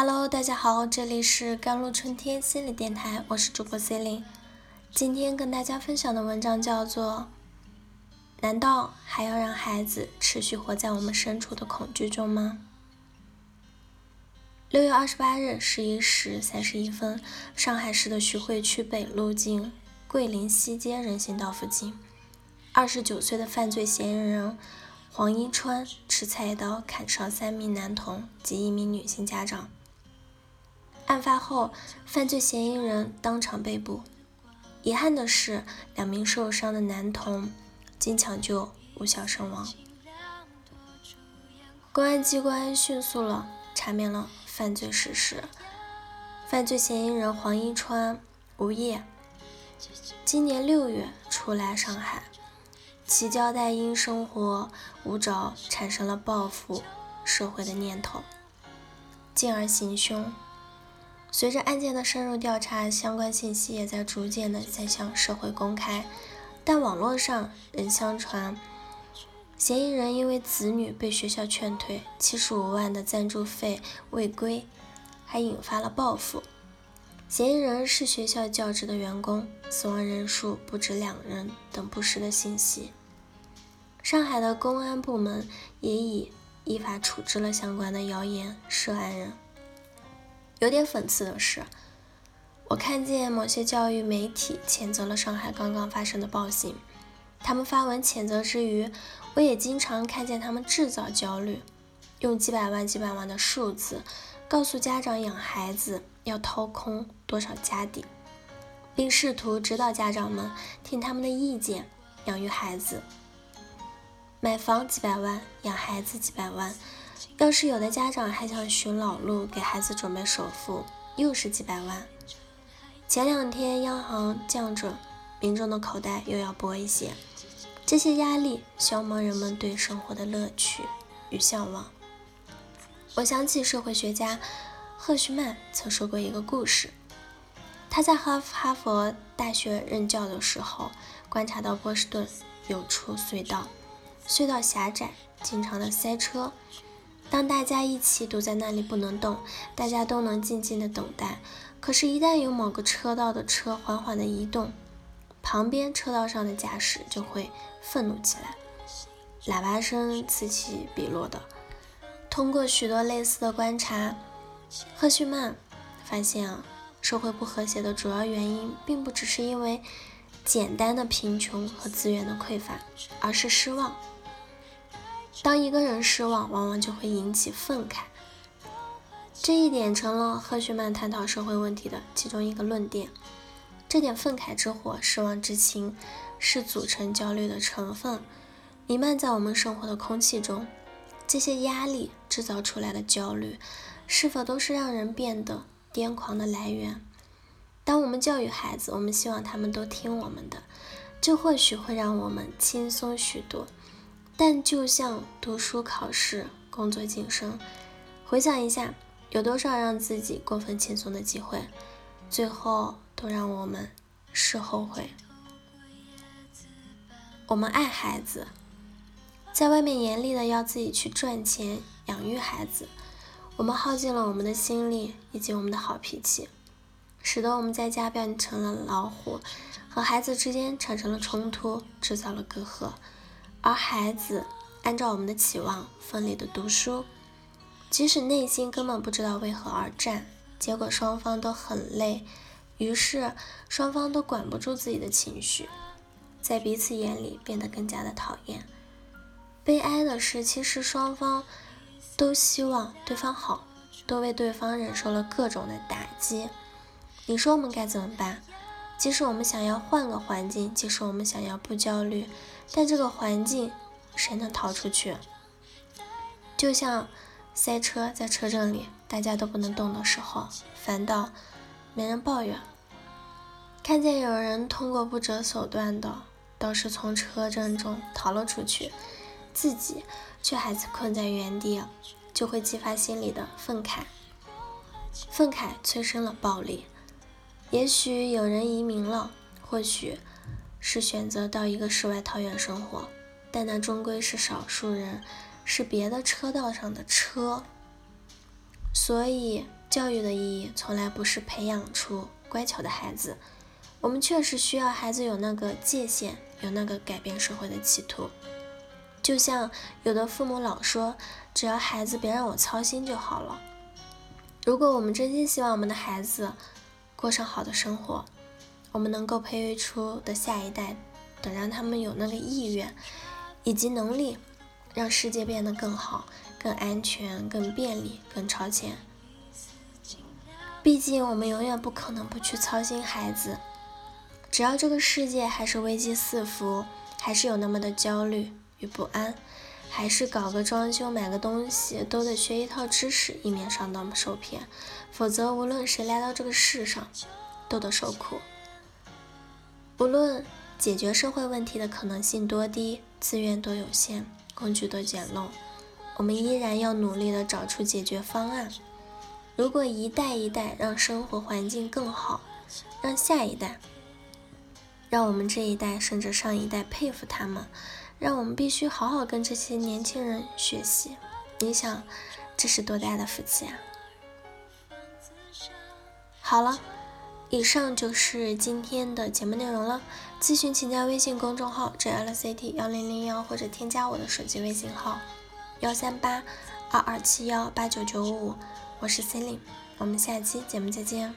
Hello，大家好，这里是甘露春天心理电台，我是主播 Celine。今天跟大家分享的文章叫做《难道还要让孩子持续活在我们身处的恐惧中吗？》六月二十八日十一时三十一分，上海市的徐汇区北路径桂林西街人行道附近，二十九岁的犯罪嫌疑人黄一川持菜刀砍伤三名男童及一名女性家长。案发后，犯罪嫌疑人当场被捕。遗憾的是，两名受伤的男童经抢救无效身亡。公安机关迅速了查明了犯罪事实。犯罪嫌疑人黄一川，无业，今年六月初来上海，其交代因生活无着，产生了报复社会的念头，进而行凶。随着案件的深入调查，相关信息也在逐渐的在向社会公开，但网络上仍相传，嫌疑人因为子女被学校劝退，七十五万的赞助费未归，还引发了报复。嫌疑人是学校教职的员工，死亡人数不止两人等不实的信息。上海的公安部门也已依法处置了相关的谣言涉案人。有点讽刺的是，我看见某些教育媒体谴责了上海刚刚发生的暴行。他们发文谴责之余，我也经常看见他们制造焦虑，用几百万、几百万的数字告诉家长养孩子要掏空多少家底，并试图指导家长们听他们的意见养育孩子。买房几百万，养孩子几百万。要是有的家长还想寻老路给孩子准备首付，又是几百万。前两天央行降准，民众的口袋又要薄一些。这些压力消磨人们对生活的乐趣与向往。我想起社会学家赫胥曼曾说过一个故事。他在哈哈佛大学任教的时候，观察到波士顿有处隧道，隧道狭窄，经常的塞车。当大家一起堵在那里不能动，大家都能静静的等待。可是，一旦有某个车道的车缓缓的移动，旁边车道上的驾驶就会愤怒起来，喇叭声此起彼落的。通过许多类似的观察，赫胥曼发现啊，社会不和谐的主要原因，并不只是因为简单的贫穷和资源的匮乏，而是失望。当一个人失望，往往就会引起愤慨，这一点成了赫胥曼探讨社会问题的其中一个论点。这点愤慨之火、失望之情，是组成焦虑的成分，弥漫在我们生活的空气中。这些压力制造出来的焦虑，是否都是让人变得癫狂的来源？当我们教育孩子，我们希望他们都听我们的，这或许会让我们轻松许多。但就像读书、考试、工作、晋升，回想一下，有多少让自己过分轻松的机会，最后都让我们事后悔。我们爱孩子，在外面严厉的要自己去赚钱养育孩子，我们耗尽了我们的心力以及我们的好脾气，使得我们在家变成了老虎，和孩子之间产生了冲突，制造了隔阂。而孩子按照我们的期望奋力的读书，即使内心根本不知道为何而战，结果双方都很累，于是双方都管不住自己的情绪，在彼此眼里变得更加的讨厌。悲哀的是，其实双方都希望对方好，都为对方忍受了各种的打击。你说我们该怎么办？即使我们想要换个环境，即使我们想要不焦虑。但这个环境，谁能逃出去？就像塞车，在车阵里大家都不能动的时候，反倒没人抱怨。看见有人通过不择手段的，倒是从车阵中逃了出去，自己却还是困在原地，就会激发心里的愤慨。愤慨催生了暴力。也许有人移民了，或许。是选择到一个世外桃源生活，但那终归是少数人，是别的车道上的车。所以，教育的意义从来不是培养出乖巧的孩子，我们确实需要孩子有那个界限，有那个改变社会的企图。就像有的父母老说，只要孩子别让我操心就好了。如果我们真心希望我们的孩子过上好的生活，我们能够培育出的下一代，等让他们有那个意愿以及能力，让世界变得更好、更安全、更便利、更超前。毕竟，我们永远不可能不去操心孩子。只要这个世界还是危机四伏，还是有那么的焦虑与不安，还是搞个装修、买个东西都得学一套知识，以免上当受骗。否则，无论谁来到这个世上，都得受苦。无论解决社会问题的可能性多低，资源多有限，工具多简陋，我们依然要努力的找出解决方案。如果一代一代让生活环境更好，让下一代，让我们这一代甚至上一代佩服他们，让我们必须好好跟这些年轻人学习。你想，这是多大的福气啊！好了。以上就是今天的节目内容了。咨询请加微信公众号 jlct 幺零零幺，或者添加我的手机微信号幺三八二二七幺八九九五，我是 c e l i n e 我们下期节目再见。